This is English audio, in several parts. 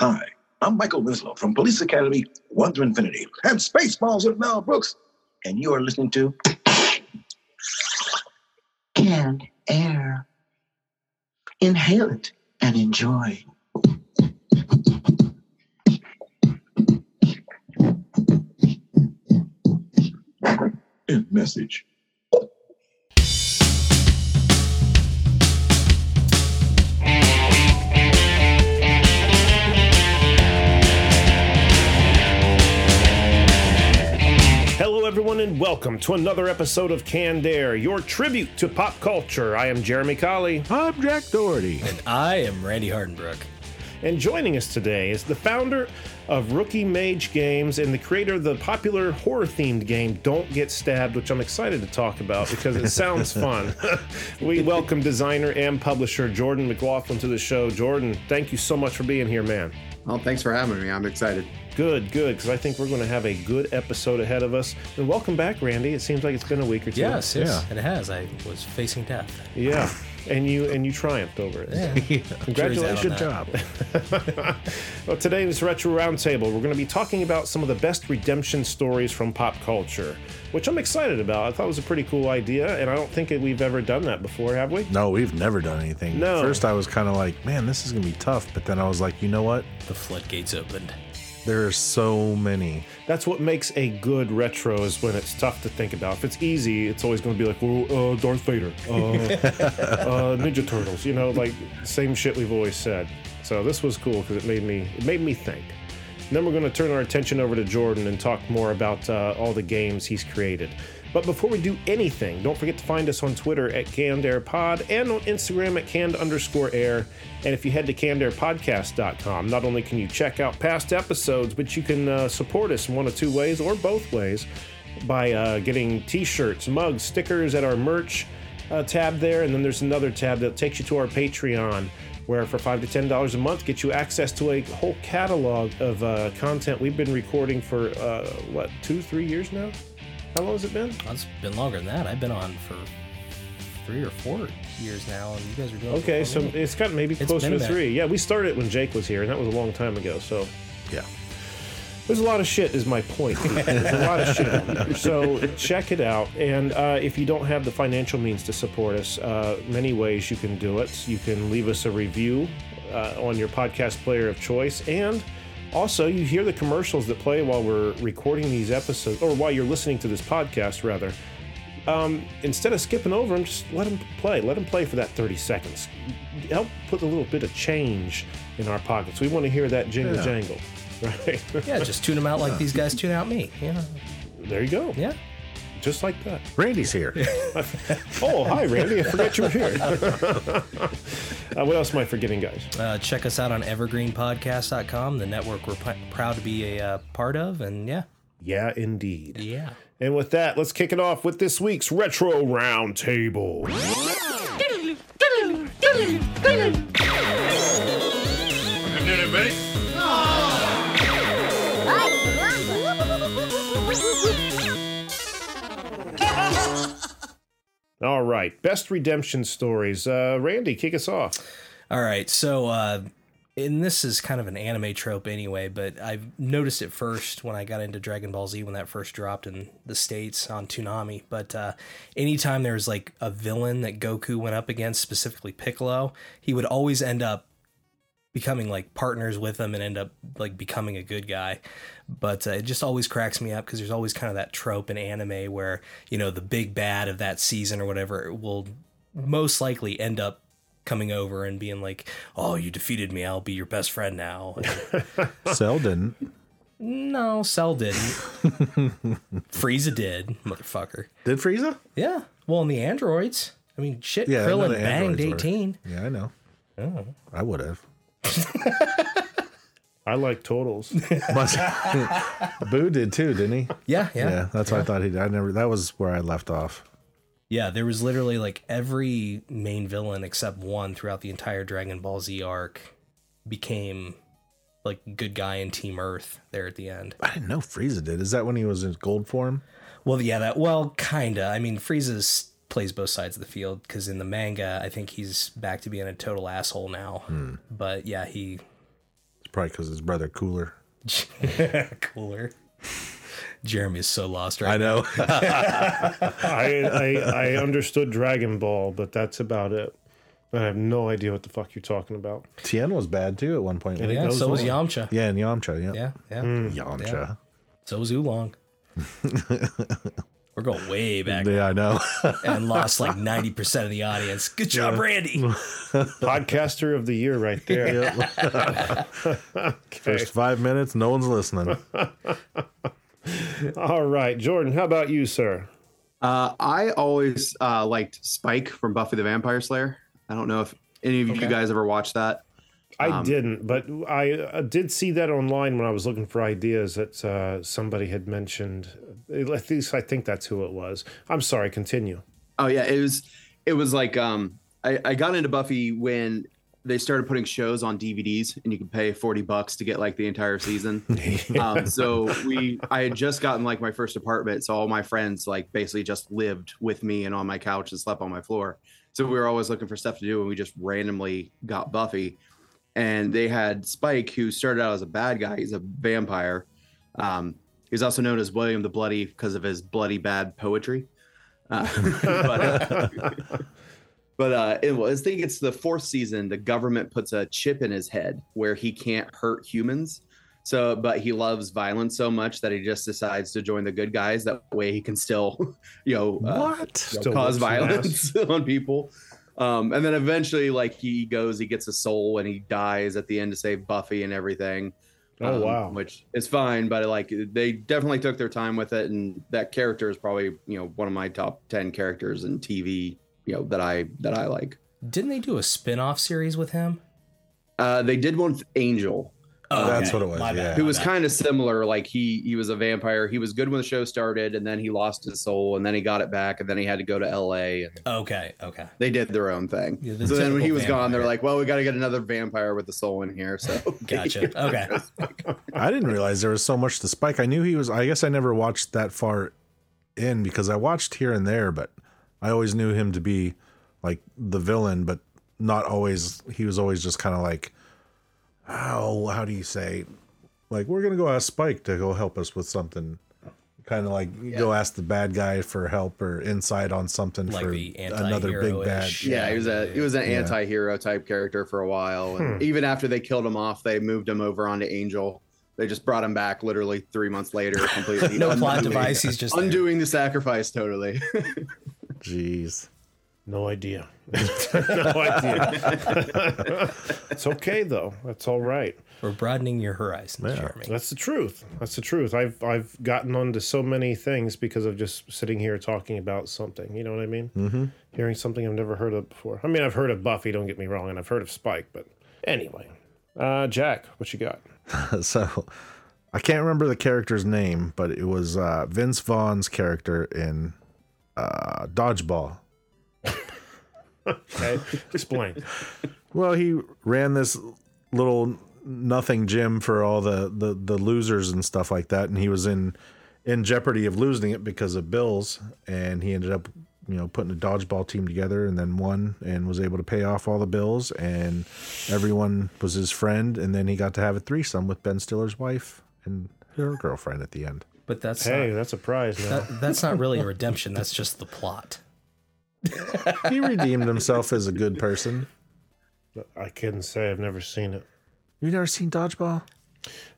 Hi, I'm Michael Winslow from Police Academy 1 to Infinity and Spaceballs with Mel Brooks, and you are listening to Canned Air. Inhale it and enjoy. End message. Everyone, and welcome to another episode of Canned Air, your tribute to pop culture. I am Jeremy Colley, I'm Jack Doherty. And I am Randy Hardenbrook. and joining us today is the founder of Rookie Mage Games and the creator of the popular horror themed game Don't Get Stabbed, which I'm excited to talk about because it sounds fun. we welcome designer and publisher Jordan McLaughlin to the show. Jordan, thank you so much for being here, man. Well, thanks for having me. I'm excited. Good, good, because I think we're going to have a good episode ahead of us. And welcome back, Randy. It seems like it's been a week or two. Yes, yes, Yeah. it has. I was facing death. Yeah, and you and you triumphed over it. Yeah. Congratulations. Good job. Well, today in this retro roundtable, we're going to be talking about some of the best redemption stories from pop culture, which I'm excited about. I thought it was a pretty cool idea, and I don't think that we've ever done that before, have we? No, we've never done anything. No. At first, I was kind of like, man, this is going to be tough. But then I was like, you know what? The floodgates opened. There are so many. That's what makes a good retro is when it's tough to think about. If it's easy, it's always going to be like, well, uh, Darth Vader, uh, uh, Ninja Turtles, you know, like same shit we've always said. So this was cool because it made me it made me think. And then we're going to turn our attention over to Jordan and talk more about uh, all the games he's created. But before we do anything, don't forget to find us on Twitter at CannedAirPod and on Instagram at canned underscore air. And if you head to cannedairpodcast.com, not only can you check out past episodes, but you can uh, support us in one of two ways or both ways by uh, getting t shirts, mugs, stickers at our merch uh, tab there. And then there's another tab that takes you to our Patreon, where for five to ten dollars a month gets you access to a whole catalog of uh, content we've been recording for uh, what two, three years now. How long has it been? It's been longer than that. I've been on for three or four years now, and you guys are doing. Okay, so me. it's got maybe It's closer to three. Yeah, we started it when Jake was here, and that was a long time ago. So Yeah. There's a lot of shit, is my point. There's a lot of shit. So check it out. And uh, if you don't have the financial means to support us, uh, many ways you can do it. You can leave us a review uh, on your podcast player of choice. And also, you hear the commercials that play while we're recording these episodes, or while you're listening to this podcast, rather. Um, instead of skipping over them, just let them play. Let them play for that 30 seconds. Help put a little bit of change in our pockets. We want to hear that jingle Yeah. jangle. Right? yeah, just tune them out like these guys tune out me. Yeah, There you go. yeah. Just like that. Randy's here. Oh, hi, Randy. I forgot you were here. uh, what else am I forgetting, guys? Uh, check us out on evergreenpodcast.com, the network we're p- proud to be a uh, part of, and yeah, Yeah, indeed. yeah. And with that, let's kick it off with this week's Retro Roundtable. All right. Best redemption stories. Uh, Randy, kick us off. All right, so uh, and this is kind of an anime trope anyway, but I've noticed it first when I got into Dragon Ball Z when that first dropped in the states on Toonami. But uh, anytime there was like a villain that Goku went up against, specifically Piccolo, he would always end up becoming like partners with him and end up like becoming a good guy. But uh, it just always cracks me up because there's always kind of that trope in anime where you know the big bad of that season or whatever will most likely end up coming over and being like, "Oh, you defeated me. I'll be your best friend now." Cell didn't. no, Cell didn't. Frieza did, motherfucker. Did Frieza? Yeah. Well, in the androids, I mean, shit. Yeah, Krillin banged androids were. eighteen. Yeah, I know. I would have. I like totals. Boo did too, didn't he? Yeah, yeah, Yeah, that's what I thought he did. I never. That was where I left off. Yeah, there was literally like every main villain except one throughout the entire Dragon Ball Z arc became like good guy in Team Earth there at the end. I didn't know Frieza did. Is that when he was in gold form? Well, yeah, that well, kinda. I mean, Frieza plays both sides of the field because in the manga, I think he's back to being a total asshole now. Hmm. But yeah, he It's probably because his brother cooler. cooler. Jeremy is so lost right I know. I, I I understood Dragon Ball, but that's about it. I have no idea what the fuck you're talking about. Tien was bad too at one point. And Yeah, so was on. Yamcha. Yeah, and Yamcha. Yeah. Yeah, yeah. Hmm. Yamcha. So was Oolong. We're going way back Yeah, I know. and lost like 90% of the audience. Good job, Randy. Podcaster of the year, right there. First five minutes, no one's listening. All right, Jordan. How about you, sir? Uh, I always uh, liked Spike from Buffy the Vampire Slayer. I don't know if any of you guys ever watched that. I didn't, but I uh, did see that online when I was looking for ideas that uh, somebody had mentioned. At least I think that's who it was. I'm sorry. Continue. Oh yeah, it was it was like um I, I got into Buffy when they started putting shows on DVDs and you could pay 40 bucks to get like the entire season. um, so we I had just gotten like my first apartment, so all my friends like basically just lived with me and on my couch and slept on my floor. So we were always looking for stuff to do and we just randomly got Buffy. And they had Spike, who started out as a bad guy. He's a vampire. Um, he's also known as William the Bloody because of his bloody bad poetry. Uh, but uh, but uh, it, well, I think it's the fourth season. The government puts a chip in his head where he can't hurt humans. So, but he loves violence so much that he just decides to join the good guys. That way, he can still, you know, uh, What? Still cause violence on people. Um, and then eventually, like he goes, he gets a soul, and he dies at the end to save Buffy and everything. Oh, um, wow. Which is fine, but like they definitely took their time with it, and that character is probably you know one of my top ten characters in TV. You know that I that I like. Didn't they do a spin off series with him? Uh, they did one with Angel, Oh, That's okay. what it was, My yeah. who was kind of similar. Like he he was a vampire. He was good when the show started, and then he lost his soul, and then he got it back, and then he had to go to L.A. and Okay, okay. they did their own thing. Yeah, the so then when he typical was gone, they're like, "Well, we got to get another vampire with the soul in here." So Gotcha. Okay. I didn't realize there was so much to Spike. I knew he was. I guess I never watched that far in because I watched here and there, but I always knew him to be like the villain, but not always. He was always just kind of like, how how do you say, like we're gonna go ask Spike to go help us with something. Kind of like you go ask the bad guy for help or insight on something Like for the another big bad. anti-hero-ish. Yeah, he was a he was an Yeah. anti-hero type character for a while, and Hmm. even after they killed him off, they moved him over onto Angel. They just brought him back literally three months later, completely No plot device. He's just there. undoing the sacrifice totally. Jeez. No idea. no idea. it's okay though. That's all right. We're broadening your horizons, Yeah. Jeremy. That's the truth. That's the truth. I've I've gotten onto so many things because of just sitting here talking about something. You know what I mean? Mm-hmm. Hearing something I've never heard of before. I mean, I've heard of Buffy. Don't get me wrong, and I've heard of Spike. But anyway, uh, Jack, what you got? so I can't remember the character's name, but it was uh, Vince Vaughn's character in uh, Dodgeball. Okay, explain. Well, he ran this little nothing gym for all the, the, the losers and stuff like that, and he was in in jeopardy of losing it because of bills, and he ended up you know putting a dodgeball team together and then won and was able to pay off all the bills and everyone was his friend and then he got to have a threesome with Ben Stiller's wife and her girlfriend at the end. But that's Hey, not, that's a prize that, that's not really a redemption. That's just the plot. He redeemed himself as a good person. I couldn't say. I've never seen it. You never seen Dodgeball?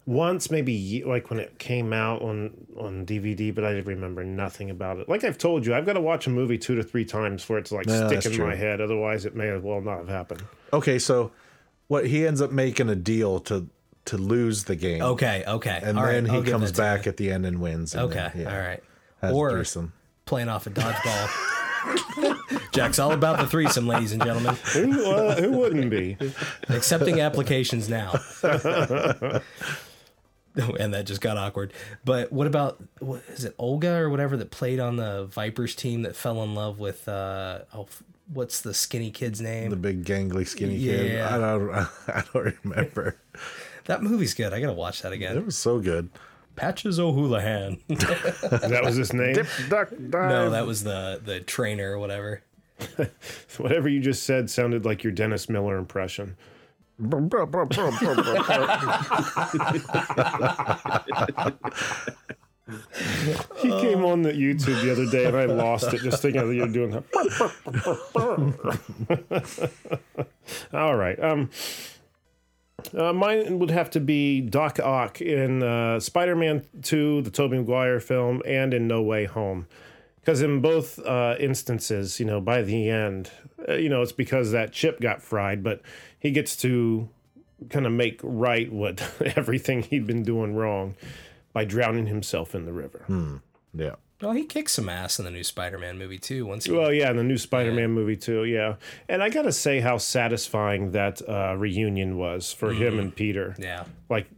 Once, maybe like when it came out on on DVD, but I remember nothing about it. Like I've told you, I've got to watch a movie two to three times for it to like Yeah, stick in true. my head. Otherwise, it may as well not have happened. Okay, so what he ends up making a deal to to lose the game. Okay, okay. And all then right, I'll he comes back you. at the end and wins. and Okay, then, yeah, all right. has a Or threesome. playing off a dodgeball. Jack's all about the threesome, ladies and gentlemen. Who, uh, who wouldn't be? Accepting applications now. and that just got awkward. But what about what is it Olga or whatever that played on the Vipers team that fell in love with uh oh what's the skinny kid's name? The big gangly skinny kid. Yeah. I don't I don't remember. that movie's good. I gotta watch that again. It was so good. Patches O'Houlihan. That was his name. Dip, Duck no, that was the the trainer or whatever. Whatever you just said sounded like your Dennis Miller impression. He came on the YouTube the other day and I lost it just thinking that you're doing that. All right. Um, uh, mine would have to be Doc Ock in uh, Spider-Man 2, the Tobey Maguire film, and in No Way Home. Because in both uh, instances, you know, by the end, uh, you know, it's because that chip got fried, but he gets to kind of make right what everything he'd been doing wrong by drowning himself in the river. Yeah. Well, he kicks some ass in the new Spider-Man movie too. Once he, Well, yeah, in the new Spider-Man movie too, yeah. And I gotta say how satisfying that uh, reunion was for him and Peter. yeah, Like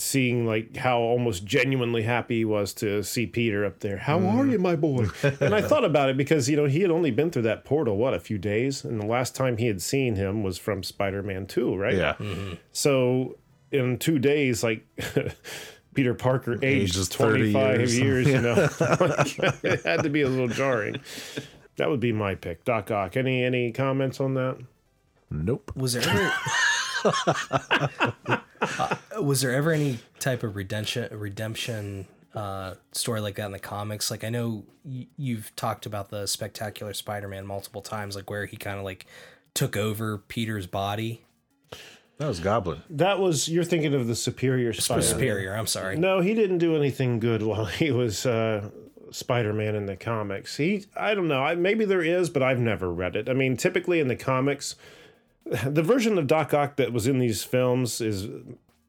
seeing like how almost genuinely happy he was to see Peter up there. How are you, my boy? and I thought about it because you know he had only been through that portal what a few days, and the last time he had seen him was from Spider-Man Two, right? Yeah. Mm-hmm. So in two days, like. Peter Parker aged Ages 25 years. years, you know. it had to be a little jarring. That would be my pick. Doc Ock. Any any comments on that? Nope. was there ever Uh, was there ever any type of redemption redemption uh, story like that in the comics? Like I know y- you've talked about the Spectacular Spider-Man multiple times, like where he kind of like took over Peter's body. That was Goblin. That was you're thinking of the Superior Spider. Superior, I'm sorry. No, he didn't do anything good while he was uh, Spider-Man in the comics. He, I don't know. I, maybe there is, but I've never read it. I mean, typically in the comics, the version of Doc Ock that was in these films is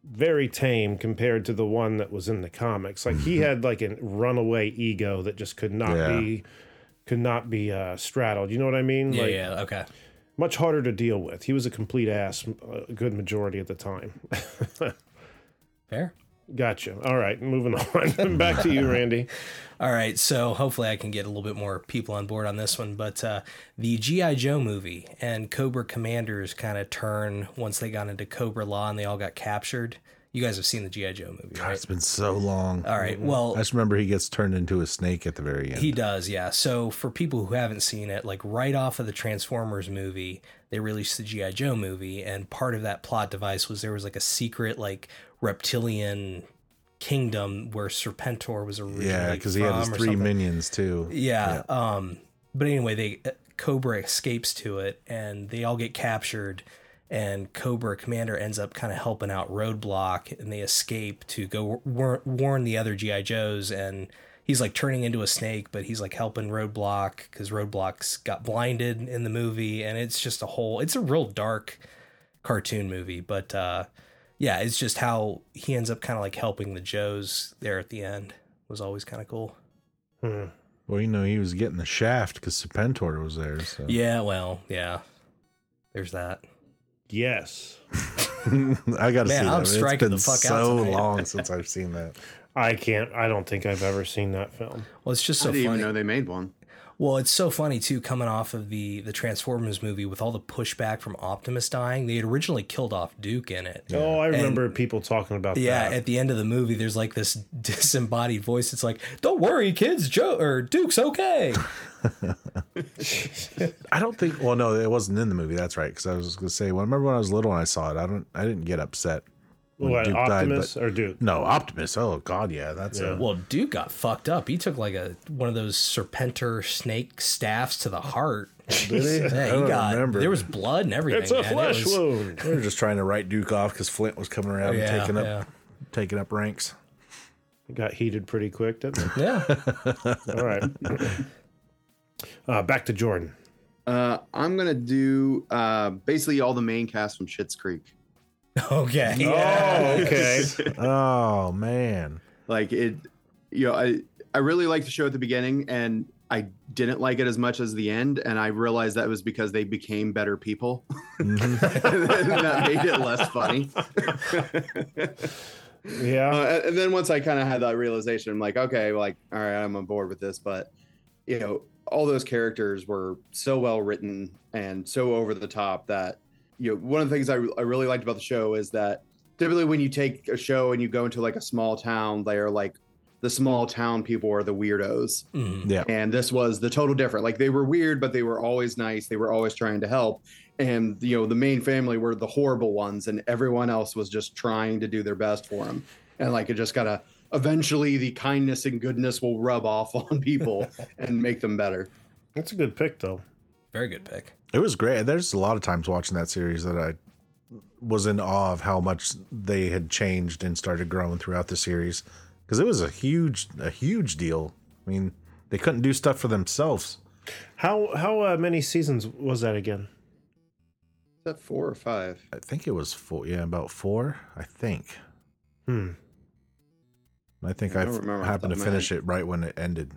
very tame compared to the one that was in the comics. Like he had like a runaway ego that just could not Yeah. be could not be uh, straddled. You know what I mean? Yeah, like yeah, okay. much harder to deal with. He was a complete ass a good majority of the time. Fair. Gotcha. All right, moving on. Back to you, Randy. All right, so hopefully I can get a little bit more people on board on this one. But uh, the G.I. Joe movie and Cobra Commanders kind of turn once they got into Cobra-La and they all got captured. You guys have seen the G.I. Joe movie, God, right? it's been so long. All right, well, I just remember he gets turned into a snake at the very end. He does, yeah. So for people who haven't seen it, like right off of the Transformers movie, they released the GI Joe movie, and part of that plot device was there was like a secret like reptilian kingdom where Serpentor was originally yeah, because he had his three minions too. Yeah. Um. But anyway, they uh, Cobra escapes to it, and they all get captured. And Cobra Commander ends up kind of helping out Roadblock, and they escape to go war- warn the other GI Joes. And he's like turning into a snake, but he's like helping Roadblock because Roadblock's got blinded in the movie, and it's just a whole. It's a real dark cartoon movie, but uh, yeah, it's just how he ends up kind of like helping the Joes there at the end was always kind of cool. Hmm. Well, you know, he was getting the shaft because Serpentor was there. So Yeah, well, yeah. There's that. Yes, I got to see Man, that. I'm It's striking been the fuck out so tonight. long since I've seen that. I can't. I don't think I've ever seen that film. Well, it's just so I so didn't funny. even know they made one. Well, it's so funny too, coming off of the the Transformers movie with all the pushback from Optimus dying. They had originally killed off Duke in it. Oh, I remember people talking about Yeah, that. at the end of the movie, there's like this disembodied voice. It's like, "Don't worry, kids. Joe or Duke's okay." I don't think. Well, no, it wasn't in the movie. That's right. Because I was going to say, well, I remember when I was little and I saw it. I don't. I didn't get upset. When what, Duke died, but- or Duke? No, Optimus. Oh God, yeah, that's Yeah. a well, Duke got fucked up. He took like a one of those Serpentor snake staffs to the heart. Did he? Yeah, I he don't got remember. there was blood and everything. It's a man. It flesh was- wound. They were just trying to write Duke off because Flint was coming around Yeah, and taking up yeah. taking up ranks. It got heated pretty quick, didn't it? Yeah. All right. Uh, back to Jordan. Uh, I'm gonna do uh, basically all the main cast from Schitt's Creek. Okay. Oh, okay. Oh man, Like it, you know, I I really liked the show at the beginning, and I didn't like it as much as the end, and I realized that was because they became better people. that made it less funny. Yeah. Uh, and then once I kind of had that realization, I'm like, okay, like, all right, I'm on board with this. But you know, all those characters were so well written and so over the top that you know, one of the things I, I really liked about the show is that typically when you take a show and you go into like a small town, they are like the small town people are the weirdos. Mhm. Yeah. And this was the total different. Like they were weird, but they were always nice. They were always trying to help. And you know, the main family were the horrible ones, and everyone else was just trying to do their best for them. And like it just gotta eventually the kindness and goodness will rub off on people and make them better. That's a good pick, though. Very good pick. It was great. There's a lot of times watching that series that I was in awe of how much they had changed and started growing throughout the series because it was a huge, a huge deal. I mean, they couldn't do stuff for themselves. How how uh, many seasons was that again? Is that four or five? I think it was four. Yeah, about four. I think. Hmm. I think I I don't remember off happened to top of my finish it right when it ended,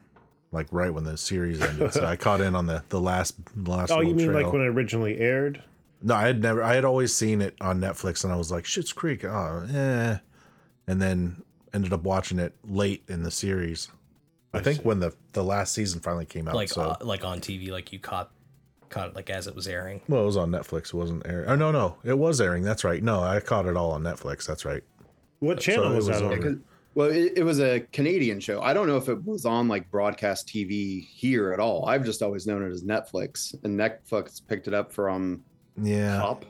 like right when the series ended. so I caught in on the the last last. Oh, you mean trail. like when it originally aired? No, I had never. I had always seen it on Netflix, and I was like, "Shit's Creek." Oh, eh. And then ended up watching it late in the series. I, I think see. when the the last season finally came out. Like so, uh, like on TV, like you caught caught it like as it was airing. well, it was on Netflix. It wasn't airing. Oh no, no, it was airing. That's right. No, I caught it all on Netflix. That's right. What channel it was, was that on- on? 'Cause- Well, it, it was a Canadian show. I don't know if it was on like broadcast TV here at all. I've just always known it as Netflix, and Netflix picked it up from Yeah, Pop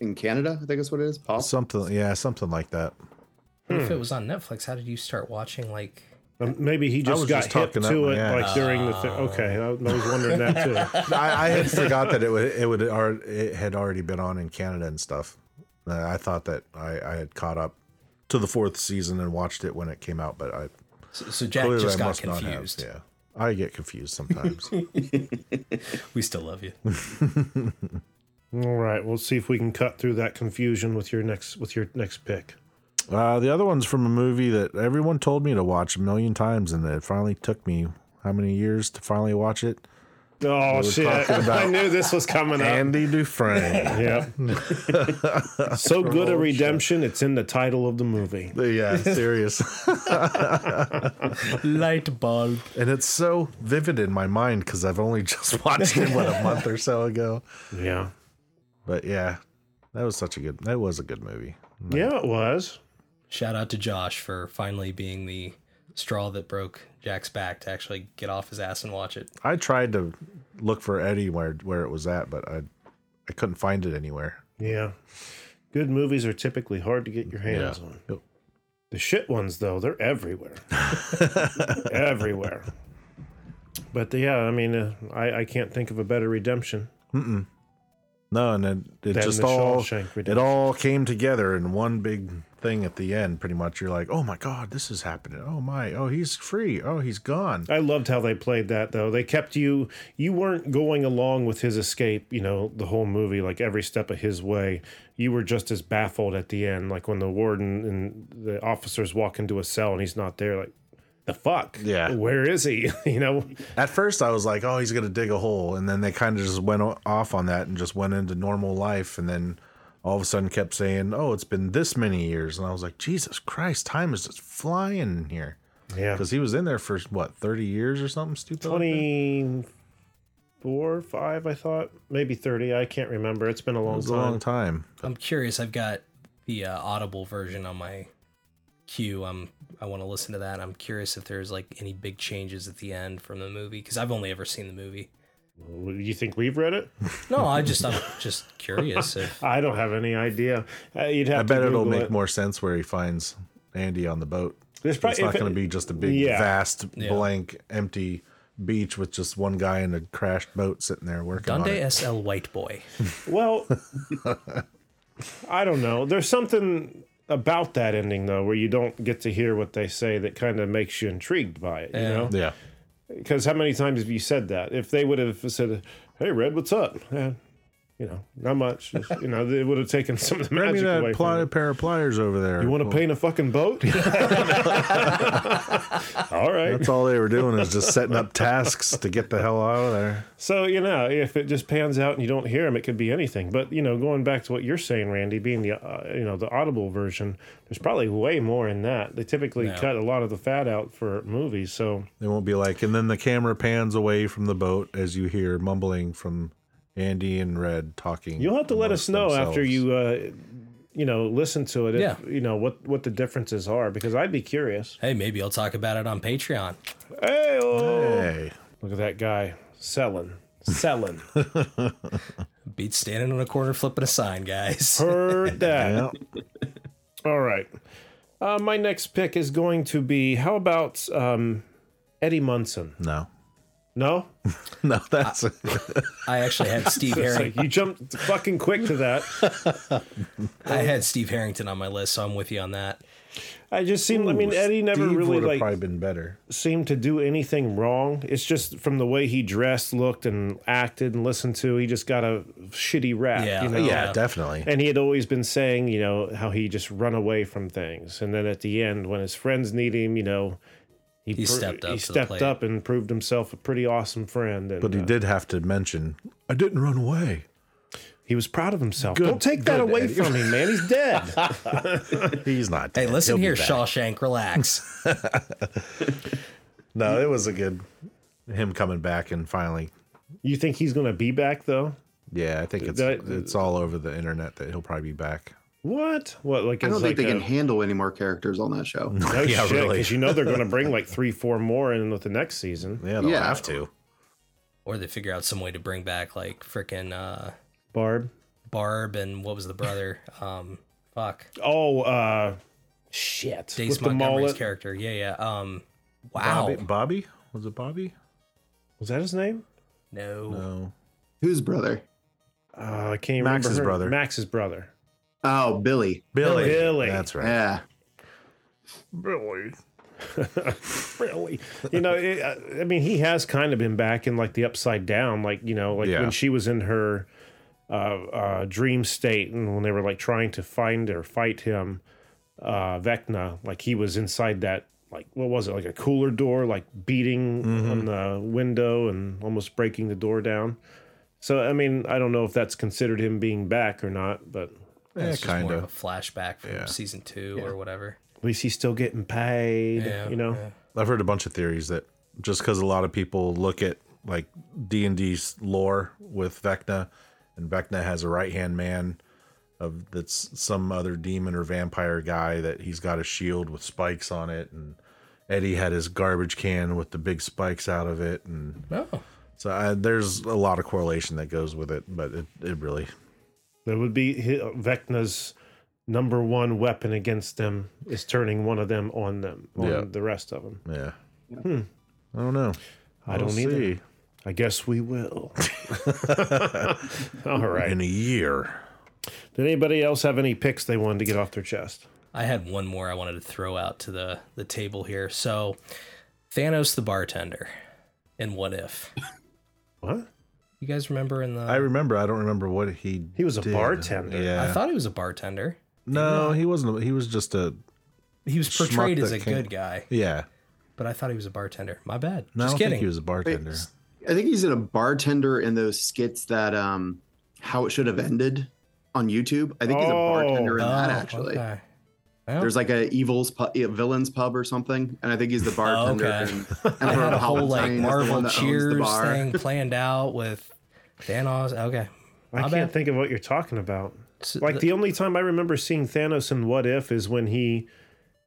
in Canada. I think that's what it is. Pop. something. Yeah, something like that. But If it was on Netflix, how did you start watching? Like, Um, maybe he just was got just hip to it my ass. like during the thing. Okay, I, I was wondering that too. I, I had forgot that it would it would it had already been on in Canada and stuff. Uh, I thought that I, I had caught up to the fourth season and watched it when it came out, but I so, so Jack clearly just I got must not have. Yeah, I get confused sometimes. We still love you. All right, we'll see if we can cut through that confusion with your next with your next pick. uh, the other one's from a movie that everyone told me to watch a million times, and it finally took me how many years to finally watch it? Oh were shit! I knew this was coming up. Andy Dufresne. yep. so good a redemption, it's in the title of the movie. yeah, serious. Light bulb. and it's so vivid in my mind because I've only just watched it what a month or so ago. Yeah. But yeah, that was such a good. That was a good movie. Yeah, it was. Shout out to Josh for finally being the straw that broke Jack's back to actually get off his ass and watch it. I tried to look for Eddie where where it was at, but I I couldn't find it anywhere. Yeah. Good movies are typically hard to get your hands on. Yep. The shit ones, though, they're everywhere. everywhere. But yeah, I mean, uh, I, I can't think of a better redemption. No, and it, it just all Shawshank it all came together in one big thing at the end. Pretty much, you're like, oh my god, this is happening. Oh my, oh he's free. Oh he's gone. I loved how they played that, though. They kept you, you weren't going along with his escape, you know, the whole movie, like every step of his way. You were just as baffled at the end, like when the warden and the officers walk into a cell and he's not there, like, the fuck? Yeah. Where is he? you know? At first, I was like, oh he's gonna dig a hole, and then they kind of just went off on that and just went into normal life, and then all of a sudden kept saying, oh it's been this many years, and I was like, Jesus Christ, time is just flying in here. Yeah. Because he was in there for what thirty years or something stupid. like that? 24, 5, I thought. Maybe 30. I can't remember. It's been a It long was a time. long time. I'm curious. I've got the uh, Audible version on my queue. I'm I want to listen to that. I'm curious if there's like any big changes at the end from the movie because I've only ever seen the movie. You think we've read it? No, I just I'm just curious if I don't have any idea. Uh, you'd have I to bet it'll make it. more sense where he finds Andy on the boat. There's it's probably- not going it- to be just a big, Yeah. vast, Yeah. blank, empty beach with just one guy in a crashed boat sitting there working on Dundee it. SL White Boy. Well, I don't know. There's something about that ending though, where you don't get to hear what they say that kind of makes you intrigued by it. You Yeah. know, Yeah, because how many times have you said that? If they would have said, "Hey, Red, what's up?" Eh, You know, not much. Just, you know, it would have taken some of the Bring me magic away that pli- from it. pair of pliers over there. You want to paint a fucking boat? all right. That's all they were doing is just setting up tasks to get the hell out of there. So you know, if it just pans out and you don't hear them, it could be anything. But you know, going back to what you're saying, Randy, being the uh, you know the audible version, there's probably way more in that. They typically No. cut a lot of the fat out for movies, so They won't be like, and then the camera pans away from the boat as you hear mumbling from Andy and Red talking. you'll have to let us know amongst after you uh, you know listen to it. If, Yeah. you know what what the differences are because I'd be curious. Hey, maybe I'll talk about it on Patreon. Hey, Hey, look at that guy selling, selling. Beat standing in a corner flipping a sign, guys. Heard that. yeah. All right. Uh, my next pick is going to be how about um, Eddie Munson? no, No, no, that's I actually had Steve Harrington. like you jumped fucking quick to that. I had Steve Harrington on my list, so I'm with you on that. I just seemed. I mean, Eddie never Steve really like probably been better. seemed to do anything wrong. It's just from the way he dressed, looked, and acted and listened to. He just got a shitty rap. Yeah. you know? Yeah, Yeah. definitely. And he had always been saying, you know, how he just run away from things, and then at the end, when his friends need him, you know, he, He stepped up He to the stepped plate. up and proved himself a pretty awesome friend. And, But he uh, did have to mention, I didn't run away. He was proud of himself. Good- Don't take that away Eddie. from him, man. He's dead. He's not. Dead. Hey, listen He'll here. Shawshank, relax. No, it was a good him coming back and finally. you think he's going to be back though? Yeah, I think it's That- it's all over the internet that he'll probably be back. What? What? Like I don't think like they a- can handle any more characters on that show. No Yeah, shit, really. because you know they're going to bring like three, four more in with the next season. Yeah, they'll Yeah. have to. or they figure out some way to bring back like frickin' uh, Barb. Barb and what was the brother? Um, fuck, Oh, uh, shit. Dace with the Montgomery's mullet. character. Yeah, yeah. Um, wow. Bobby, Bobby was it Bobby? Was that his name? No. No, Whose brother? Uh, I can't remember. Max's brother. Max's brother. Oh, Billy. Billy. Billy. That's right. Yeah. Billy. really? You know, it, uh, I mean, he has kind of been back in like the upside down, like you know, like Yeah. when she was in her uh, uh, dream state, and when they were like trying to find or fight him, uh, Vecna, like he was inside that, like what was it, like a cooler door, like beating Mm-hmm. on the window and almost breaking the door down. So I mean, I don't know if that's considered him being back or not, but Yeah, It's kind more of a flashback from Yeah. season two or whatever. at least he's still getting paid. Yeah, you know. yeah. I've heard a bunch of theories that just because a lot of people look at like D and D's lore with Vecna, and Vecna has a right hand man of that's some other demon or vampire guy that he's got a shield with spikes on it, and Eddie had his garbage can with the big spikes out of it, and Oh, so I, there's a lot of correlation that goes with it, but it, it really That would be hi- uh, Vecna's number one weapon against them is turning one of them on them, on Yeah. the rest of them. yeah. Hmm. I don't know. I don't We'll either. see. I guess we will. All right. in a year. Did anybody else have any picks they wanted to get off their chest? I had one more I wanted to throw out to the the table here. So, Thanos the bartender, and What If? What? You guys remember in the? I remember. I don't remember what he. He was a did. bartender. Yeah. I thought he was a bartender. no, he wasn't. He was just a. He was portrayed as a came- good guy, Yeah. but I thought he was a bartender. My bad. No, I Just don't kidding. think he was a bartender. I think he's in a bartender in those skits that um how it should have ended on YouTube. I think he's a Oh. bartender in that Oh, actually. okay. Well, There's like a evils pu- yeah, villains pub or something, and I think he's the bartender. okay. and I had a whole like Palpatine is the Marvel one that owns the Cheers thing planned out with Thanos. Okay, I My can't bad. think of what you're talking about. So Like the- the only time I remember seeing Thanos in What If is when he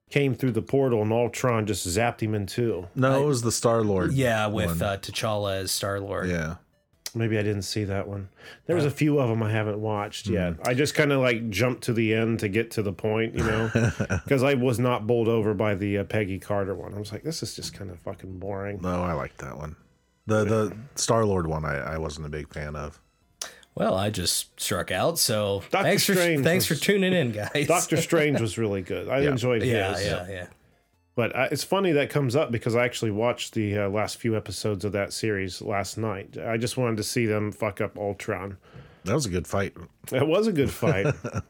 came through the portal and Ultron just zapped him in two. No, it was the Star Lord. yeah, with one. uh, T'Challa as Star Lord. yeah. Maybe I didn't see that one. There was a few of them I haven't watched yet. I just kind of like jumped to the end to get to the point, you know, because I was not bowled over by the uh, Peggy Carter one. I was like, this is just kind of fucking boring. No, I like that one. The the Star Lord one, I, I wasn't a big fan of. Well, I just struck out. So Doctor thanks for Strange thanks was- for tuning in, guys. Doctor Strange was really good. I Yeah. enjoyed his. yeah, yeah, yeah. But uh, it's funny that comes up because I actually watched the uh, last few episodes of that series last night. I just wanted to see them fuck up Ultron. That was a good fight. It was a good fight. it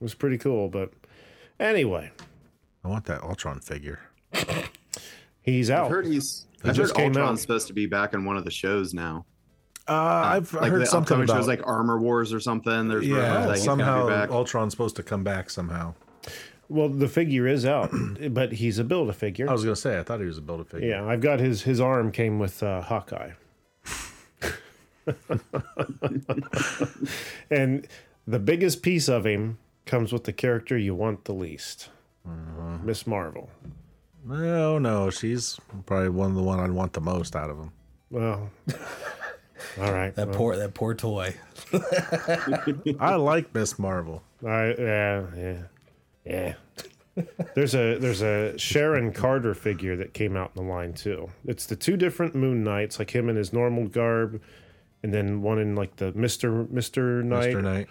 was pretty cool, but anyway, I want that Ultron figure. he's out. I've heard he's. He I've just heard came Ultron's out. supposed to be back in one of the shows now. Uh, I've like heard the something upcoming about shows like Armor Wars or something. There's rumors yeah, that somehow back. Ultron's supposed to come back somehow. Well, the figure is out, but he's a build a figure. I was gonna say I thought he was a build a figure. Yeah, I've got his his arm came with uh, Hawkeye, and the biggest piece of him comes with the character you want the least, Miss Marvel. No, no, she's probably one of the one I'd want the most out of them. Well, all right. That well, poor that poor toy. I like Miss Marvel. I, yeah, yeah, yeah. there's a there's a Sharon Carter figure that came out in the line too. It's the two different Moon Knights, like him in his normal garb, and then one in like the Mister Mister Knight, Mr. Knight.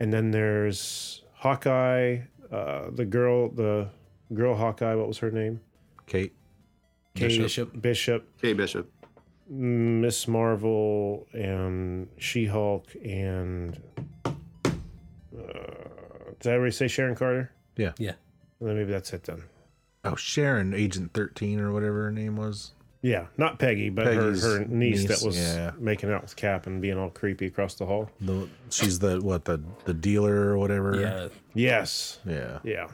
and then there's Hawkeye, uh, the girl, the girl Hawkeye. What was her name? Kate. Kate Bishop. Bishop, Hey Bishop. Miss Marvel, and She Hulk, and uh, did I already say Sharon Carter? Yeah. Yeah. Well, then maybe that's it then. Oh, Sharon, Agent 13 or whatever her name was. Yeah, not Peggy, but her, her niece, niece, that was yeah. making out with Cap and being all creepy across the hall. The she's the what the the dealer or whatever. Yeah. Yes. Yeah. Yeah.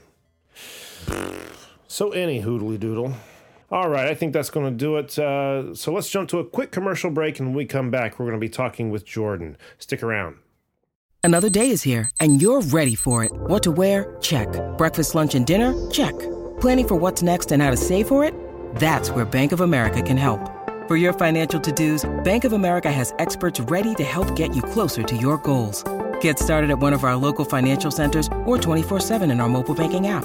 So, any hoodly doodle. All right, I think that's going to do it. Uh, so, let's jump to a quick commercial break, and when we come back, we're going to be talking with Jordan. Stick around. Another day is here, and you're ready for it. What to wear? Check. Breakfast, lunch, and dinner? Check. Planning for what's next and how to save for it? That's where Bank of America can help. For your financial to-dos, Bank of America has experts ready to help get you closer to your goals. Get started at one of our local financial centers or 24-7 in our mobile banking app.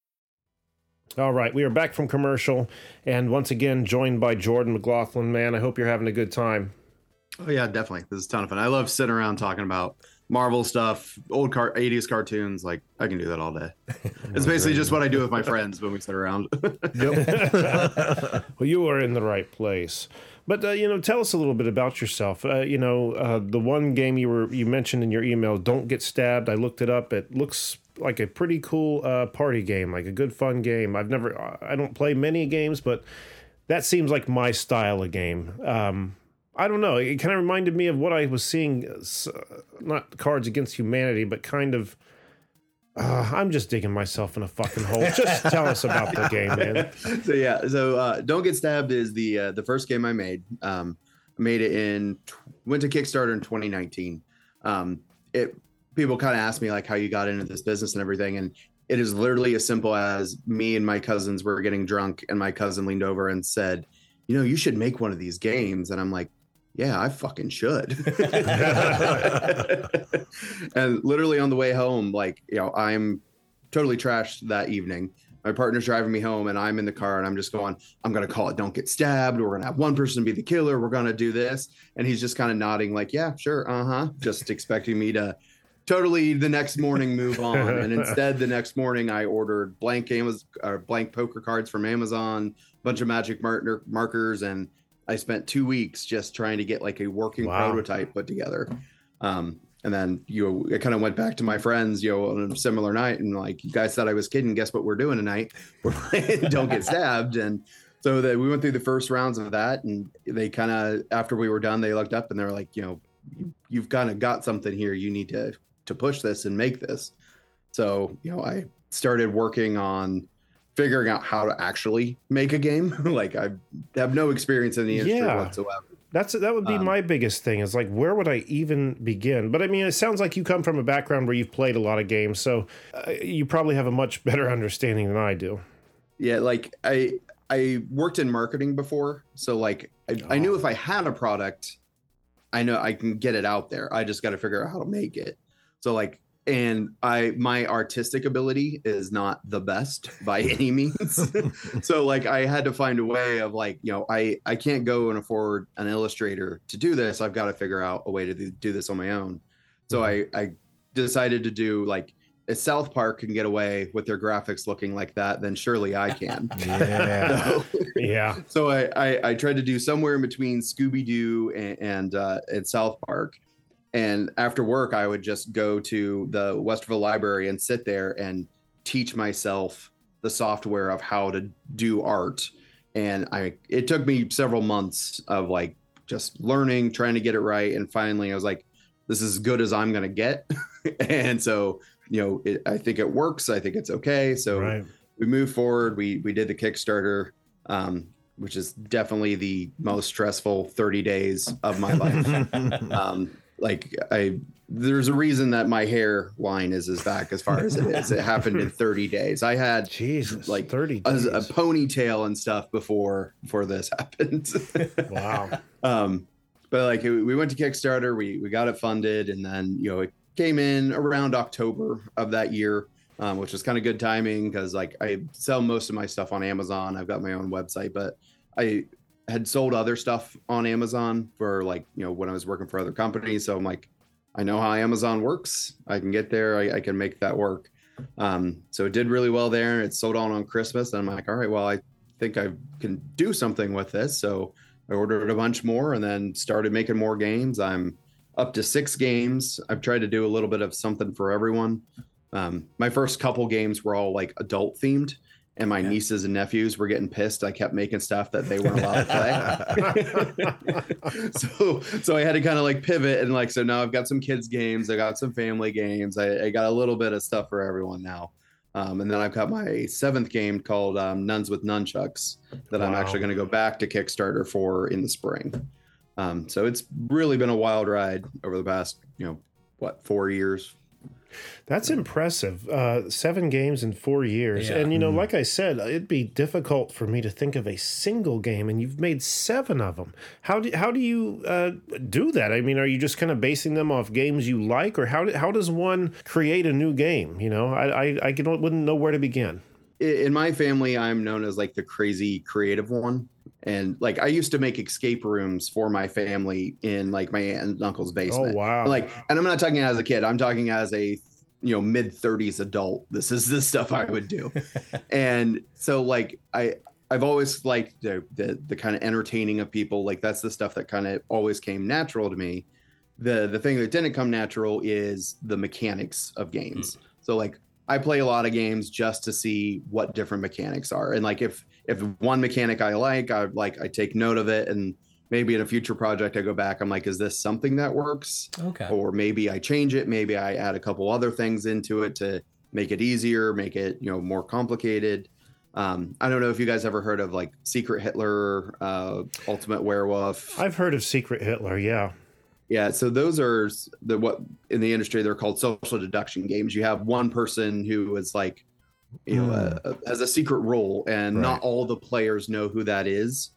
All right, we are back from commercial, and once again joined by Jordan McLaughlin. Man, I hope you're having a good time. Oh yeah, definitely. This is a ton of fun. I love sitting around talking about Marvel stuff, old car 80s cartoons. Like I can do that all day. It's basically just what I do with my friends when we sit around. well, you are in the right place. But uh, you know, tell us a little bit about yourself. Uh, you know, uh, the one game you were you mentioned in your email, "Don't Get Stabbed." I looked it up. It looks like a pretty cool uh, party game, like a good fun game. I've never, I don't play many games, but that seems like my style of game. Um, I don't know. It kind of reminded me of what I was seeing, uh, not Cards Against Humanity, but kind of. Uh, I'm just digging myself in a fucking hole. Just tell us about the game, man. so yeah, so uh, don't get stabbed is the uh, the first game I made. Um, I made it in went to Kickstarter in 2019. Um, it people kind of ask me like how you got into this business and everything, and it is literally as simple as me and my cousins were getting drunk, and my cousin leaned over and said, "You know, you should make one of these games," and I'm like. Yeah, I fucking should. and literally on the way home, like, you know, I'm totally trashed that evening. My partner's driving me home, and I'm in the car, and I'm just going, I'm gonna call it "Don't Get Stabbed." We're gonna have one person be the killer. We're gonna do this, and he's just kind of nodding, like, "Yeah, sure, uh huh," just expecting me to totally the next morning move on. and instead, the next morning, I ordered blank Amazon, uh, blank poker cards from Amazon, a bunch of magic mar- markers, and I spent two weeks just trying to get like a working Wow. prototype put together. Um, and then you know, I kind of went back to my friends, you know, on a similar night, and like, you guys thought I was kidding. Guess what we're doing tonight? We're playing Don't Get Stabbed, and so that we went through the first rounds of that, and they kind of after we were done, they looked up and they were like, you know, you, you've kind of got something here. You need to to push this and make this. So you know, I started working on figuring out how to actually make a game. like I have no experience in the industry Yeah. whatsoever. That's that would be Um, my biggest thing. Is like where would I even begin? But I mean, it sounds like you come from a background where you've played a lot of games, so uh, you probably have a much better understanding than I do. Yeah, like I I worked in marketing before, so like I, I knew if I had a product, I know I can get it out there. I just got to figure out how to make it. So like and I my artistic ability is not the best by any means. so like I had to find a way of like, you know, I I can't go and afford an illustrator to do this. I've got to figure out a way to do- do this on my own. So I I decided to do like if South Park can get away with their graphics looking like that, then surely I can. Yeah. So, Yeah, so I, I I tried to do somewhere in between Scooby Doo and and, uh, and South Park. And after work, I would just go to the Westerville Library and sit there and teach myself the software of how to do art. And I it took me several months of like just learning, trying to get it right, and finally I was like, this is as good as I'm gonna get. and so you know, it, I think it works. I think it's okay. So right. we moved forward. We we did the Kickstarter, um, which is definitely the most stressful 30 days of my life. um, like I, there's a reason that my hairline is as back as far as it is. It happened in 30 days. I had Jesus, like like thirty. a, Days. a ponytail and stuff before before this happened. wow. um but like we we went to kickstarter we we got it funded and then you know it came in around october of that year um, which was kind of good timing because like i sell most of my stuff on amazon i've got my own website but i had sold other stuff on amazon for like you know when i was working for other companies. So i'm like i know how amazon works. I can get there. I, I can make that work. Um, so it did really well there. It sold on on christmas. And i'm like all right well i think i can do something with this. So I ordered a bunch more and then started making more games. I'm up to six games. I've tried to do a little bit of something for everyone. Um, my first couple games were all like adult themed, and my nieces and nephews were getting pissed. I kept making stuff that they weren't allowed to play. so, so I had to kind of like pivot and like, so now I've got some kids games. I got some family games. I, I got a little bit of stuff for everyone now. Um, and then I've got my seventh game called um, Nuns with Nunchucks that I'm actually going to go back to Kickstarter for in the spring. Um, so it's really been a wild ride over the past, you know, what, four years? That's impressive. Uh, seven games in four years. Yeah. And, you know, like I said, it'd be difficult for me to think of a single game, and you've made seven of them. How do, how do you uh, do that? I mean, are you just kind of basing them off games you like, or how, do, how does one create a new game? You know, I, I, I wouldn't know where to begin. In my family, I'm known as like the crazy creative one. And like I used to make escape rooms for my family in like my aunt and uncle's oh, basement. Oh, wow. Like, and I'm not talking as a kid. I'm talking as a you know mid 30s adult. This is the stuff I would do. and so like I I've always liked the the, the kind of entertaining of people. Like that's the stuff that kind of always came natural to me. The the thing that didn't come natural is the mechanics of games. Hmm. So like I play a lot of games just to see what different mechanics are. And like if if one mechanic I like, I like I take note of it and maybe in a future project I go back, I'm like, is this something that works? Okay. Or maybe I change it, maybe I add a couple other things into it to make it easier, make it, you know, more complicated. Um, I don't know if you guys ever heard of like Secret Hitler, uh, Ultimate Werewolf. I've heard of Secret Hitler, yeah. Yeah, so those are the what in the industry they're called social deduction games. You have one person who is like, you know, uh, has a secret role, and not all the players know who that is.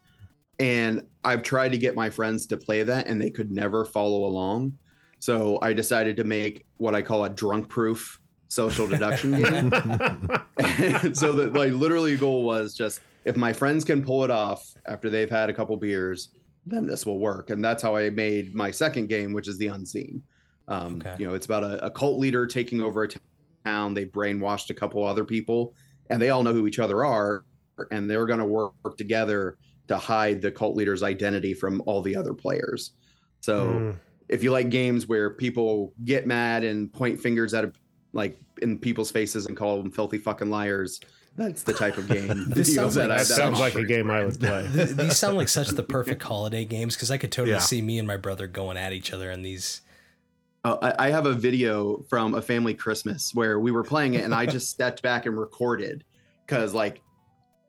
And I've tried to get my friends to play that, and they could never follow along. So I decided to make what I call a drunk-proof social deduction game. So that like literally goal was just if my friends can pull it off after they've had a couple beers, then this will work. And that's how I made my second game, which is the unseen. Um, Okay. You know, it's about a, a cult leader taking over a town. They brainwashed a couple other people, and they all know who each other are, and they're going to work, work together to hide the cult leader's identity from all the other players. So Mm. if you like games where people get mad and point fingers at like in people's faces and call them filthy fucking liars, that's the type of game. This you know, sounds like- That that sounds like a game I would play. These sound like such the perfect holiday games because I could totally Yeah. see me and my brother going at each other in these. Uh, I, have a video from a family Christmas where we were playing it and I just stepped back and recorded because like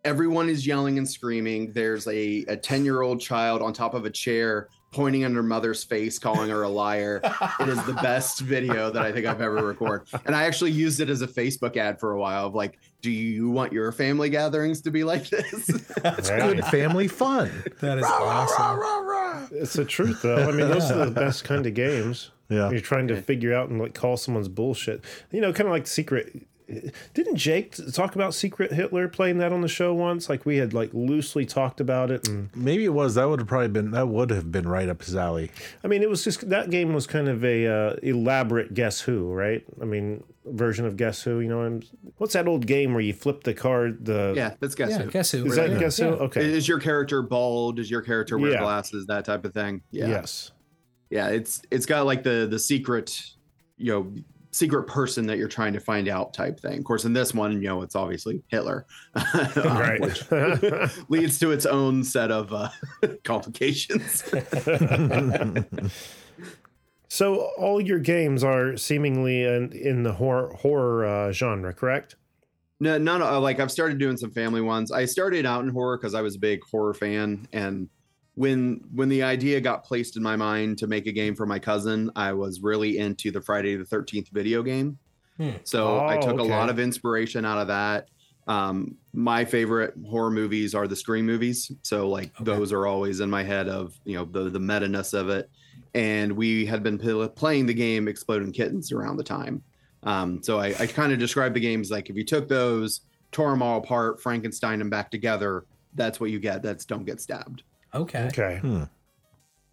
everyone is yelling and screaming. There's a a ten year old child on top of a chair pointing at her mother's face, calling her a liar. it is the best video that I think I've ever recorded. And I actually used it as a Facebook ad for a while of like, do you want your family gatherings to be like this? it's Right. good family fun. That is awesome. It's the truth, though. I mean, those are the best kind of games. Yeah. You're trying to figure out and like call someone's bullshit. You know, kind of like Secret. Didn't Jake talk about Secret Hitler playing that on the show once? Like we had like loosely talked about it, and Maybe it was. That would have probably been. That would have been right up his alley. I mean, it was just that game was kind of a uh, elaborate Guess Who, right? I mean, version of Guess Who. You know, and what's that old game where you flip the card? The yeah, that's guess Yeah, who. guess who? is that Yeah. Guess Who? Okay, Is your character bald? Does your character wear Yeah. glasses? That type of thing. Yeah. yes. yeah it's it's got like the the secret you know secret person that you're trying to find out type thing of course in this one you know it's obviously hitler um, Right. which leads to its own set of uh, complications So all your games are seemingly in, in the horror horror uh, genre, correct? no none uh, like i've started doing some family ones i started out in horror because i was a big horror fan and when when the idea got placed in my mind to make a game for my cousin i was really into the friday the 13th video game Hmm. So I Oh, took a lot of inspiration out of that. Um, my favorite horror movies are the Scream movies. So like those are always in my head of you know the the meta ness of it. And we had been pl- playing the game Exploding Kittens around the time. Um, so I, I kind of described the games like if you took those, tore them all apart, Frankenstein them back together, that's what you get. That's don't get stabbed. Okay. Okay. Hmm.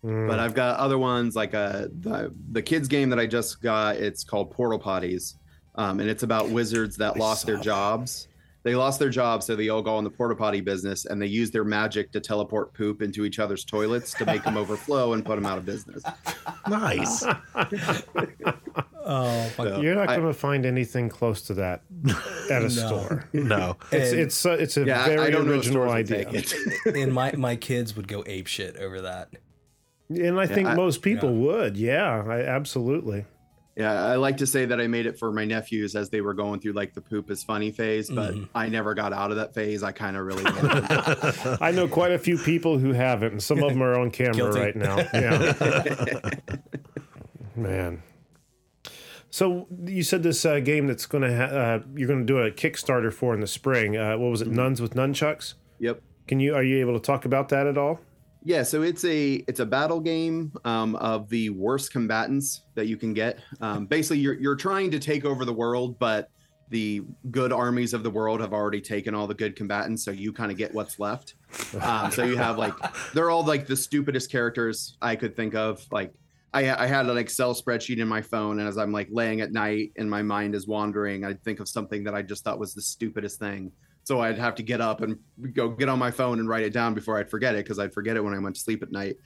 Mm. But I've got other ones like uh, the the kids game that I just got. It's called Portal Potties, um, and it's about wizards that lost their jobs. They lost their jobs, so they all go in the porta potty business, and they use their magic to teleport poop into each other's toilets to make them overflow and put them out of business. Nice. Oh my So You're not going to find anything close to that at a store. no. It's And- it's uh, it's a Yeah, very I don't original idea, and my my kids would go ape shit over that. and I think I- most people yeah. would. Yeah, I, absolutely. Yeah, I like to say that I made it for my nephews as they were going through like the poop is funny phase, but I never got out of that phase. I kind of really. I know quite a few people who haven't, and some of them are on camera Guilty. right now. Yeah, man. So you said this uh, game that's going to ha- uh, you're going to do a Kickstarter for in the spring. Uh, what was it? Nuns with nunchucks. yep. Can you are you able to talk about that at all? Yeah, so it's a it's a battle game um, of the worst combatants that you can get. Um, basically, you're you're trying to take over the world, but the good armies of the world have already taken all the good combatants, so you kind of get what's left. Um, so you have like they're all like the stupidest characters I could think of. Like I, I had an Excel spreadsheet in my phone, and as I'm like laying at night and my mind is wandering, I'd think of something that I just thought was the stupidest thing. So I'd have to get up and go get on my phone and write it down before I'd forget it because I'd forget it when I went to sleep at night.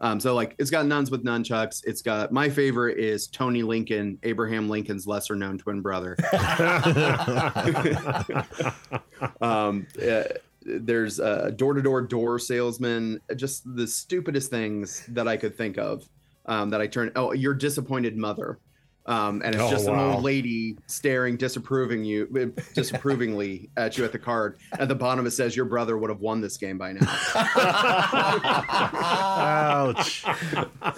Um, so like it's got nuns with nunchucks. It's got my favorite is Tony Lincoln, Abraham Lincoln's lesser known twin brother. um, uh, there's a door to door door salesman, just the stupidest things that I could think of. Um, that I turn. Oh, your disappointed mother. Um, and it's Oh, just an wow. old lady staring disapproving you disapprovingly at you at the card. At the bottom it says your brother would have won this game by now. Ouch.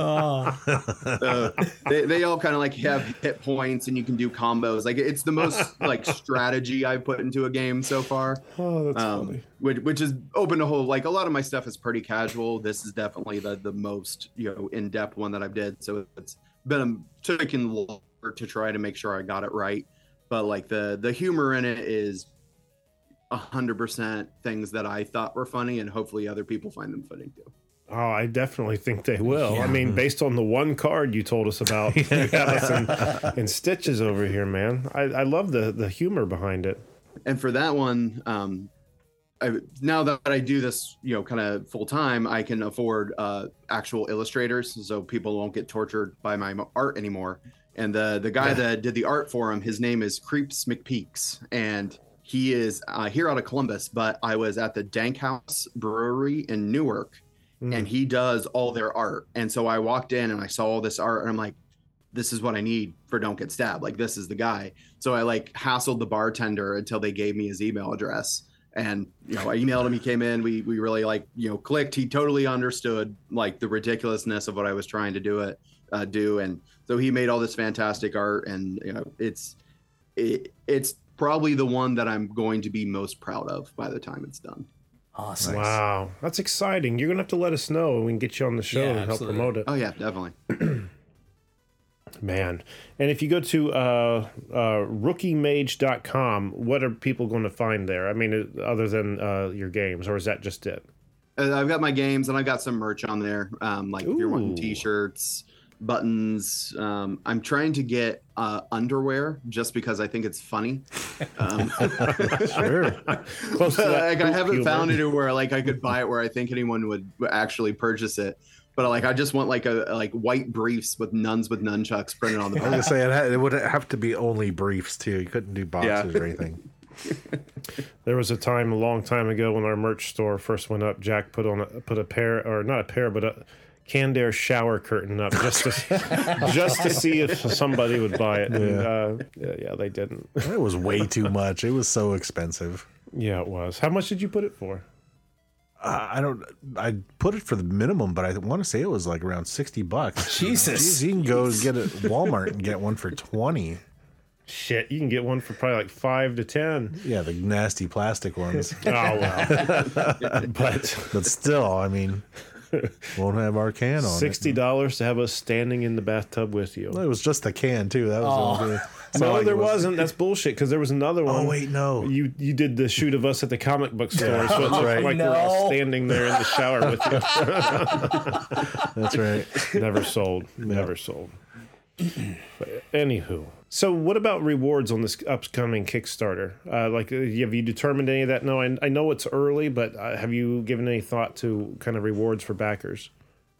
Oh, Uh, they, they all kind of like have hit points and you can do combos. Like it's the most like strategy I've put into a game so far. Oh, that's Um, funny. which, which is open to whole like a lot of my stuff is pretty casual. This is definitely the the most you know in depth one that I've did. So it's been a, taken longer to try to make sure I got it right. But like the the humor in it is a hundred percent things that I thought were funny, and hopefully other people find them funny too. Oh, I definitely think they will. I mean, based on the one card you told us about, you have us in, in stitches over here, man. I, I love the the humor behind it. and for that one um I, now that I do this, you know, kind of full time, I can afford uh, actual illustrators, so people won't get tortured by my art anymore. And the the guy that did the art for him, his name is Creeps McPeaks, and he is uh, here out of Columbus. But I was at the Dank House Brewery in Newark, and he does all their art. And so I walked in and I saw all this art, and I'm like, this is what I need for Don't Get Stabbed. Like this is the guy. So I like hassled the bartender until they gave me his email address. And you know, I emailed him. He came in. We we really like you know clicked. He totally understood like the ridiculousness of what I was trying to do it uh, do, and so he made all this fantastic art. And you know, it's it, it's probably the one that I'm going to be most proud of by the time it's done. Awesome. Wow, that's exciting. You're gonna have to let us know. and We can get you on the show Yeah, and help absolutely. promote it. Oh yeah, definitely. Man. And if you go to uh, uh, rookiemage.com, what are people going to find there? I mean, uh, other than uh, your games, or is that just it? Uh, I've got my games and I've got some merch on there. Um, like if you're wanting t-shirts, buttons. Um, I'm trying to get uh, underwear just because I think it's funny. Um, Sure. Close like I haven't humor. found it where like I could buy it where I think anyone would actually purchase it. But like I just want like a like white briefs with nuns with nunchucks printed on the I was back. gonna say it, had, it would have to be only briefs too. You couldn't do boxes or anything. There was a time a long time ago when our merch store first went up. Jack put on a, put a pair, or not a pair, but a Canned Air shower curtain up just to just to see if somebody would buy it. And, uh, yeah, yeah, they didn't. It was way too much. It was so expensive. Yeah, it was. How much did you put it for? Uh, I don't. I put it for the minimum, but I want to say it was like around sixty bucks. Jesus. Jeez, you can go get it at Walmart and get one for twenty. Shit, you can get one for probably like five to ten. Yeah, the nasty plastic ones. Oh well, but But still, I mean, won't have our can on sixty dollars to have us standing in the bathtub with you. It was just the can too. That was the only thing. It's not No, like there it was- wasn't. That's bullshit. Because there was another one. Oh wait, no. You you did the shoot of us at the comic book store, so it looked right. like we're all standing there in the shower with you. That's right. Never sold. Never sold. But anywho, so what about rewards on this upcoming Kickstarter? Uh, like, uh, have you determined any of that? No, I, I know it's early, but uh, have you given any thought to kind of rewards for backers?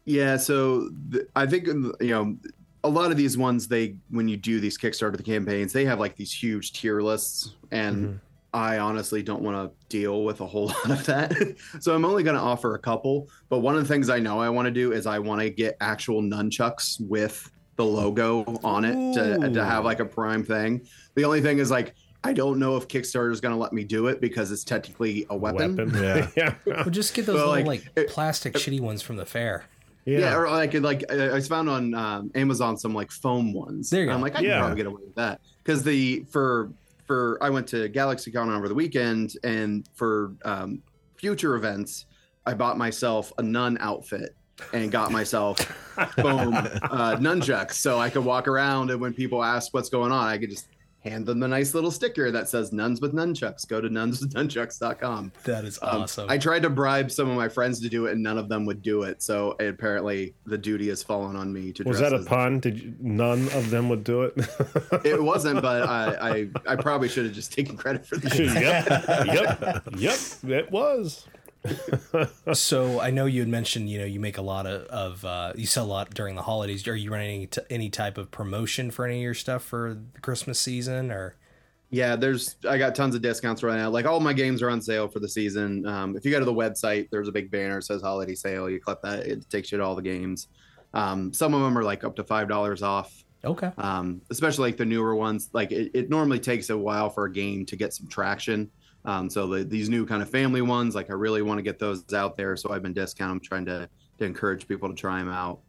Yeah, so th- I think you know a lot of these ones they when you do these Kickstarter campaigns, they have like these huge tier lists and mm-hmm. I honestly don't want to deal with a whole lot of that. so I'm only going to offer a couple, but one of the things I know I want to do is I want to get actual nunchucks with the logo on it to, to have like a prime thing. The only thing is like I don't know if Kickstarter is going to let me do it because it's technically a weapon. Yeah. yeah. Well, just get those Well, little like, like, it- plastic shitty ones from the fair. Yeah. Yeah, or like like I I found on um, Amazon some like foam ones. There you I'm like I Yeah. can probably get away with that because the for for I went to GalaxyCon over the weekend and for um, future events I bought myself a nun outfit and got myself foam uh, nunchucks so I could walk around and when people ask what's going on I could just hand them the nice little sticker that says nuns with nunchucks. Go to nunswithnunchucks.com. That is Um, awesome. I tried to bribe some of my friends to do it, and none of them would do it. So apparently, the duty has fallen on me to. Do that. Was dress that a as- pun? Did you, none of them would do it? It wasn't, but I, I, I probably should have just taken credit for that. yep, yep, yep. It was. so I know you had mentioned, you know, you make a lot of, of uh, you sell a lot during the holidays. Are you running any, t- any type of promotion for any of your stuff for the Christmas season or? Yeah, there's I got tons of discounts right now. Like all my games are on sale for the season. Um, if you go to the website, there's a big banner that says holiday sale. You click that, it takes you to all the games. Um, some of them are like up to five dollars off. Okay. um, especially like the newer ones. Like it, it normally takes a while for a game to get some traction. Um, so the, these new kind of family ones, like I really want to get those out there. So I've been discounting, trying to, to encourage people to try them out.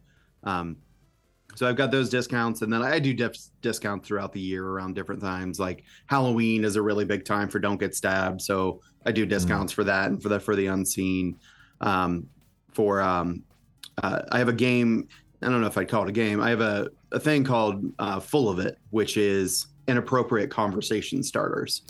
Um, so I've got those discounts, and then I do discounts throughout the year around different times. Like Halloween is a really big time for Don't Get Stabbed, so I do discounts for that and for the for the unseen. Um, for um, uh, I have a game. I don't know if I'd call it a game. I have a, a thing called uh, Full of It, which is inappropriate conversation starters.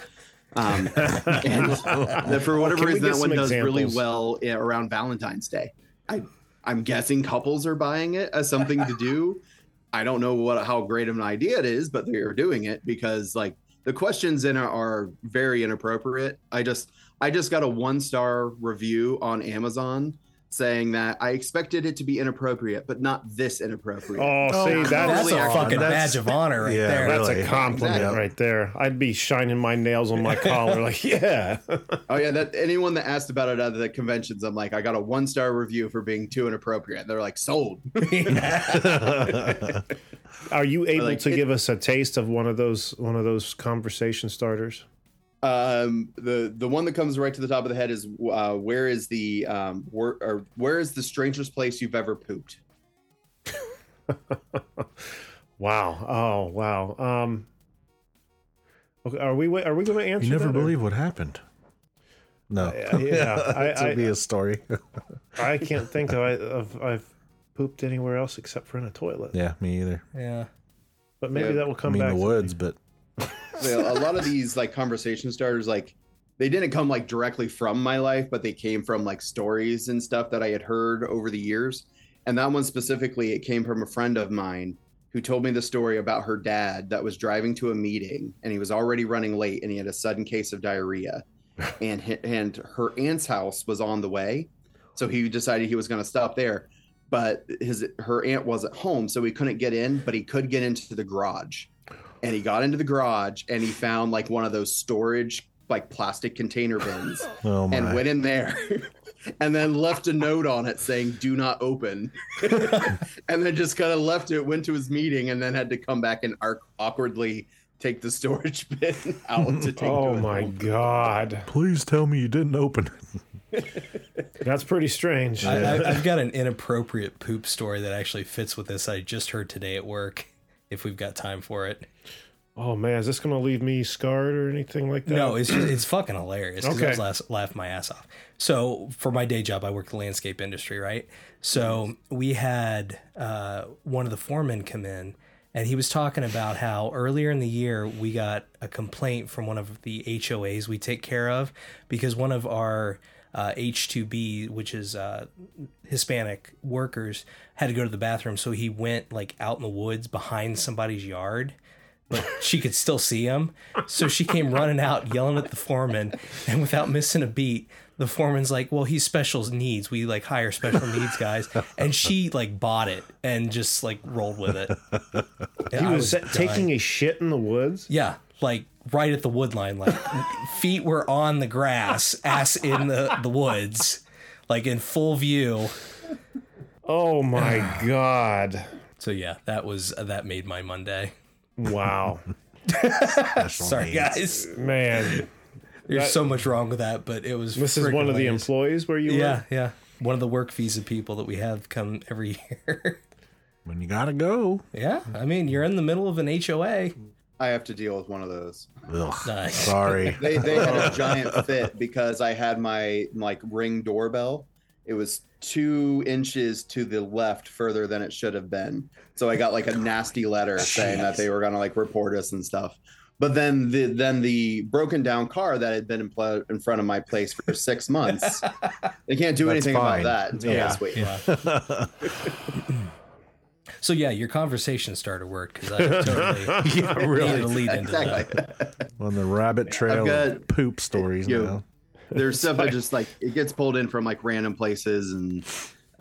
Um, and that for whatever Can we reason, that one some does really well yeah, around Valentine's Day. I, I'm guessing couples are buying it as something to do. I don't know what how great of an idea it is, but they are doing it because like the questions in it are very inappropriate. I just I just got a one star review on Amazon saying that I expected it to be inappropriate, but not this inappropriate. Oh, oh see, Oh, that's, That's a actually- fucking that's- badge of honor right yeah, there. that's really. a compliment Exactly. right there. I'd be shining my nails on my collar, like, yeah. Oh yeah, that anyone that asked about it at the conventions, I'm like, I got a one star review for being too inappropriate. They're like, sold. Are you able like, to it- give us a taste of one of those one of those conversation starters? Um, the the one that comes right to the top of the head is uh, where is the um where or where is the strangest place you've ever pooped? Wow. Oh, wow. Um. Okay, are we are we going to answer? You never that, or- believe what happened. No. Yeah, yeah, I- that I- be a story. I can't think of, of I've pooped anywhere else except for in a toilet. yeah, me either. Yeah. But maybe Yeah, that will I come mean back. the woods, but You know, a lot of these like conversation starters, like they didn't come like directly from my life, but they came from like stories and stuff that I had heard over the years. And that one specifically, it came from a friend of mine who told me the story about her dad that was driving to a meeting and he was already running late and he had a sudden case of diarrhea. and and her aunt's house was on the way, so he decided he was going to stop there. But his her aunt wasn't home, so he couldn't get in, but he could get into the garage. And he got into the garage and he found like one of those storage like plastic container bins oh my. and went in there and then left a note on it saying do not open and then just kind of left it went to his meeting and then had to come back and ar- awkwardly take the storage bin out to take Oh to my home. god, Please tell me you didn't open it. that's pretty strange. I, I, I've got an inappropriate poop story that actually fits with this. I just heard today at work. If we've got time for it. oh man, is this going to leave me scarred or anything like that? No, it's just, it's fucking hilarious. 'cause I Okay. was laugh, laugh my ass off. So for my day job, I work the landscape industry, right? So we had uh, one of the foremen come in, and he was talking about how earlier in the year we got a complaint from one of the HOAs we take care of because one of our uh, H2B, which is uh, Hispanic workers, had to go to the bathroom, so he went like out in the woods behind somebody's yard but she could still see him. So she came running out, yelling at the foreman, and without missing a beat, the foreman's like, "Well, he's special needs. We like hire special needs guys," and she like bought it and just like rolled with it. he was, taking a shit in the woods. yeah, like right at the wood line, like feet were on the grass, ass in the the woods, like in full view. Oh my god! So yeah, that was uh, that made my Monday. Wow, Sorry, guys. man, There's That- so much wrong with that, but it was. this is one of the employees where you Yeah, were. yeah. One of the work visa people that we have come every year. When you gotta go. yeah, I mean, you're in the middle of an HOA. I have to deal with one of those Ugh, Nice. sorry. they, they had a giant fit because i had my like ring doorbell it was two inches to the left further than it should have been so i got like a nasty letter saying that they were going to like report us and stuff but then the then the broken down car that had been in, pl- in front of my place for six months they can't do That's anything fine. about that until Yeah. this week Yeah. so yeah, your conversation starter worked because I totally yeah, really. needed to lead into that. exactly On the rabbit trail got- of poop stories you- now. there's stuff that just like it gets pulled in from like random places and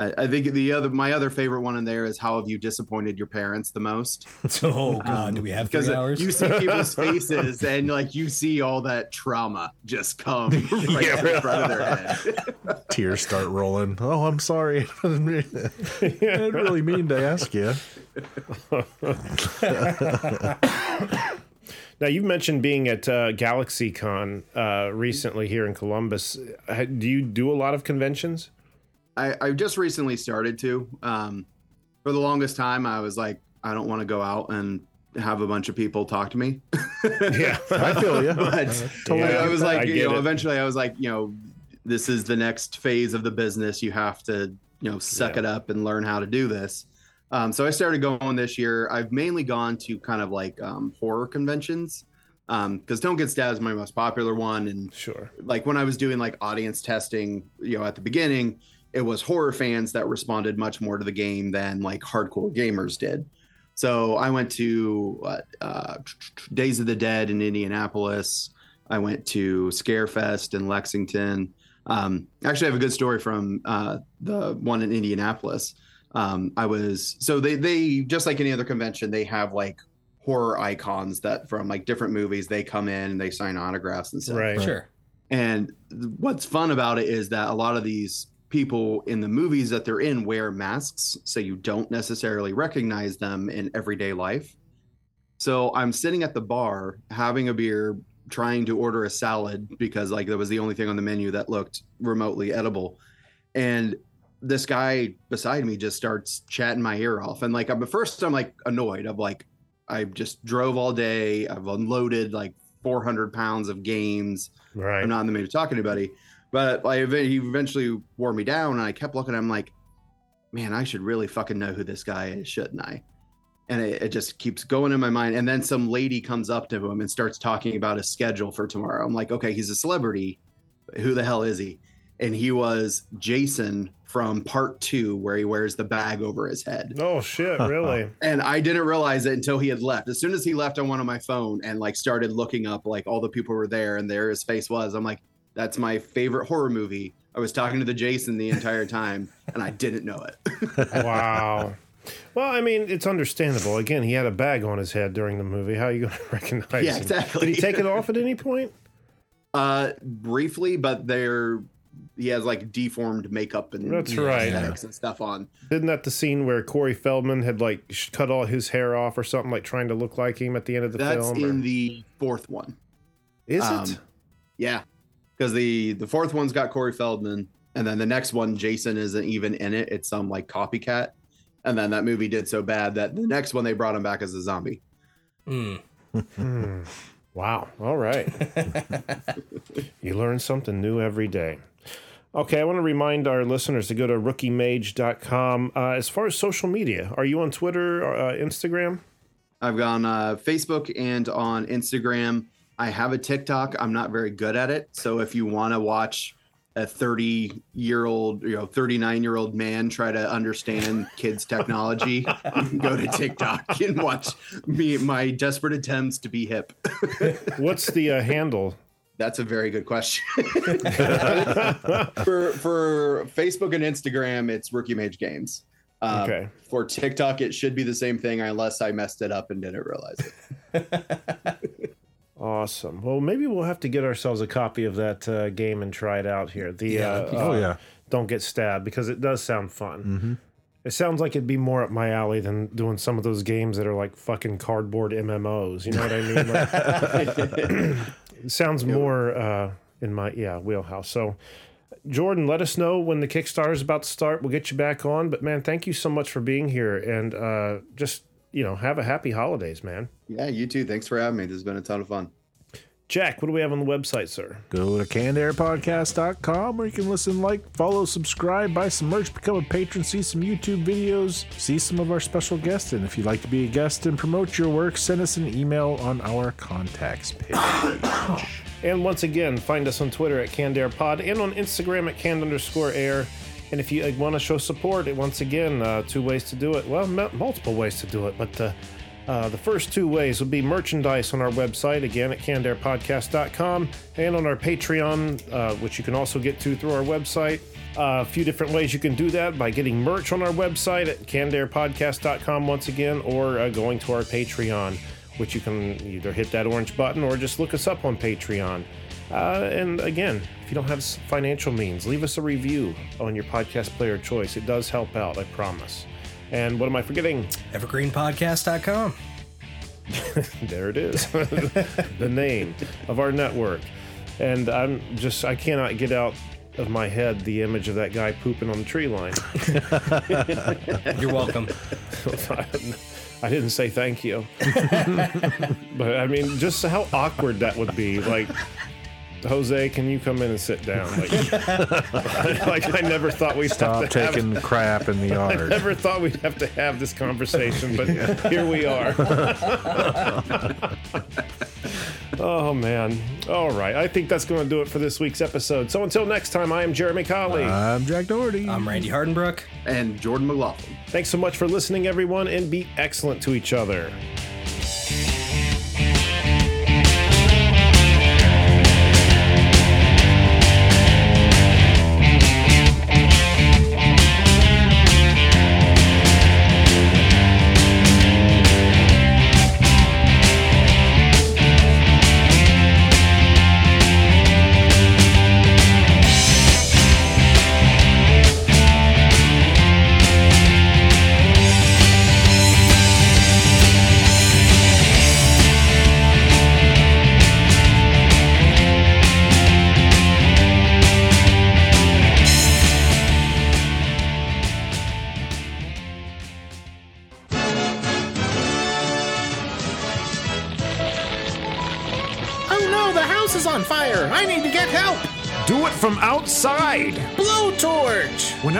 I, I think the other my other favorite one in there is how have you disappointed your parents the most So, oh god, do we have because three hours? you see people's faces and like you see all that trauma just come right Yeah, in front of their head Tears start rolling. Oh, I'm sorry. I didn't really mean to ask you. Now you've mentioned being at uh, GalaxyCon uh, recently here in Columbus. Do you do a lot of conventions? I, I just recently started to um for the longest time I was like I don't want to go out and have a bunch of people talk to me Yeah, I feel you. but Totally I, I was like, I you know, it. eventually I was like, you know, this is the next phase of the business. You have to, you know, suck Yeah. it up and learn how to do this. Um, so I started going this year. I've mainly gone to kind of like um, horror conventions because Don't Get Stabbed is my most popular one. And sure. like when I was doing like audience testing, you know, at the beginning, it was horror fans that responded much more to the game than like hardcore gamers did. So I went to what, uh, Days of the Dead in Indianapolis. I went to Scarefest in Lexington. Um, actually, I have a good story from uh, the one in Indianapolis. Um, I was so they they just like any other convention, they have like horror icons that from like different movies. They come in and they sign autographs and stuff. Right. Sure. And what's fun about it is that a lot of these people in the movies that they're in wear masks, so you don't necessarily recognize them in everyday life. So I'm sitting at the bar having a beer, trying to order a salad because like that was the only thing on the menu that looked remotely edible. And this guy beside me just starts chatting my ear off. And like I'm at first I'm like annoyed. I'm like, I just drove all day. I've unloaded like 400 pounds of games. Right. I'm not in the mood to talk to anybody. But I he eventually wore me down, and I kept looking. I'm like, man, I should really fucking know who this guy is, shouldn't I? And it, it just keeps going in my mind. And then some lady comes up to him and starts talking about his schedule for tomorrow. I'm like, okay, he's a celebrity. Who the hell is he? And he was Jason from part two, where he wears the bag over his head. Oh shit! Really? And I didn't realize it until he had left. As soon as he left, I went on my phone and like started looking up like all the people were there, and there his face was. I'm like, that's my favorite horror movie. I was talking to the Jason the entire time, and I didn't know it. wow. Well, I mean, it's understandable. Again, he had a bag on his head during the movie. How are you going to recognize Yeah, him? exactly. Did he take it off at any point? uh, briefly, but they're he has like deformed makeup and That's right. aesthetics and stuff on. Isn't that the scene where Corey Feldman had like cut all his hair off or something, like trying to look like him at the end of the That's film? in or- the fourth one. Is um, it? Yeah, because the the fourth one's got Corey Feldman, and then the next one, Jason isn't even in it. It's some like copycat. And then that movie did so bad that the next one they brought him back as a zombie. Mm. Wow. All right. you learn something new every day. Okay, I want to remind our listeners to go to rookiemage.com. Uh, as far as social media, are you on Twitter or uh, Instagram? I've gone uh, Facebook and on Instagram. I have a TikTok. I'm not very good at it. So if you want to watch a 30 year old, you know, 39 year old man try to understand kids' technology, go to TikTok and watch me my desperate attempts to be hip. What's the uh, handle? That's a very good question. for for Facebook and Instagram, it's Rookie Mage Games. Um, Okay. For TikTok, it should be the same thing unless I messed it up and didn't realize it. Awesome. Well, maybe we'll have to get ourselves a copy of that uh, game and try it out here. The Yeah, uh, that'd Oh yeah. don't get stabbed because it does sound fun. Mm-hmm. It sounds like it'd be more up my alley than doing some of those games that are like fucking cardboard MMOs. You know what I mean? Like, it sounds more uh, in my yeah wheelhouse. So, Jordan, let us know when the Kickstarter is about to start. We'll get you back on. But man, thank you so much for being here and uh, just you know have a happy holidays, man. yeah, you too. Thanks for having me. This has been a ton of fun. Jack, what do we have on the website, sir? Go to cannedairpodcast.com where you can listen, like, follow, subscribe, buy some merch, become a patron, see some YouTube videos, see some of our special guests. And if you'd like to be a guest and promote your work, send us an email on our contacts page. And once again, find us on Twitter at CannedAirPod and on Instagram at canned underscore air. And if you want to show support, it once again, uh, two ways to do it. Well, multiple ways to do it, but uh, uh, the first two ways would be merchandise on our website, again at cannedairpodcast.com, and on our Patreon, uh, which you can also get to through our website. Uh, a few different ways you can do that by getting merch on our website at cannedairpodcast.com once again, or uh, going to our Patreon, which you can either hit that orange button or just look us up on Patreon. Uh, and again, if you don't have financial means, leave us a review on your podcast player choice. It does help out, I promise. And what am I forgetting? Evergreenpodcast.com. there it is the name of our network and i'm just i cannot get out of my head the image of that guy pooping on the tree line You're welcome. i didn't say thank you but i mean just how awkward that would be like jose can you come in and sit down like, like i never thought we'd Stop have to have taking crap in the I yard. never thought we'd have to have this conversation, but here we are. oh, man. All right. I think that's going to do it for this week's episode. So until next time, I am Jeremy Colley. I'm Jack Doherty. I'm Randy Hardenbrook. And Jordan McLaughlin. Thanks so much for listening, everyone, and be excellent to each other.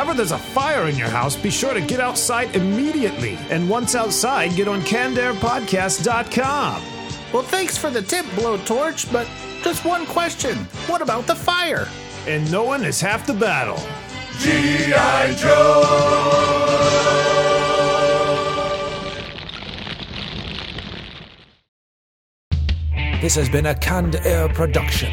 Whenever there's a fire in your house, be sure to get outside immediately. And once outside, get on CannedAirPodcast.com. Well, thanks for the tip, Blowtorch, but just one question. What about the fire? And knowing is half the battle. G.I. Joe! This has been a Canned Air production.